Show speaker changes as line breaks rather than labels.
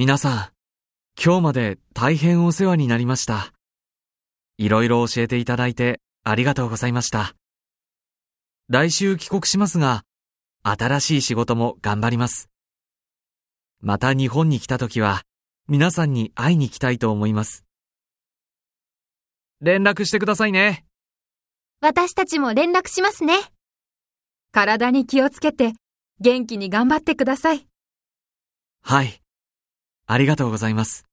皆さん、今日まで大変お世話になりました。いろいろ教えていただいてありがとうございました。来週帰国しますが、新しい仕事も頑張ります。また日本に来た時は、皆さんに会いに来たいと思います。連絡してくださいね。
私たちも連絡しますね。
体に気をつけて、元気に頑張ってください。
はい。ありがとうございます。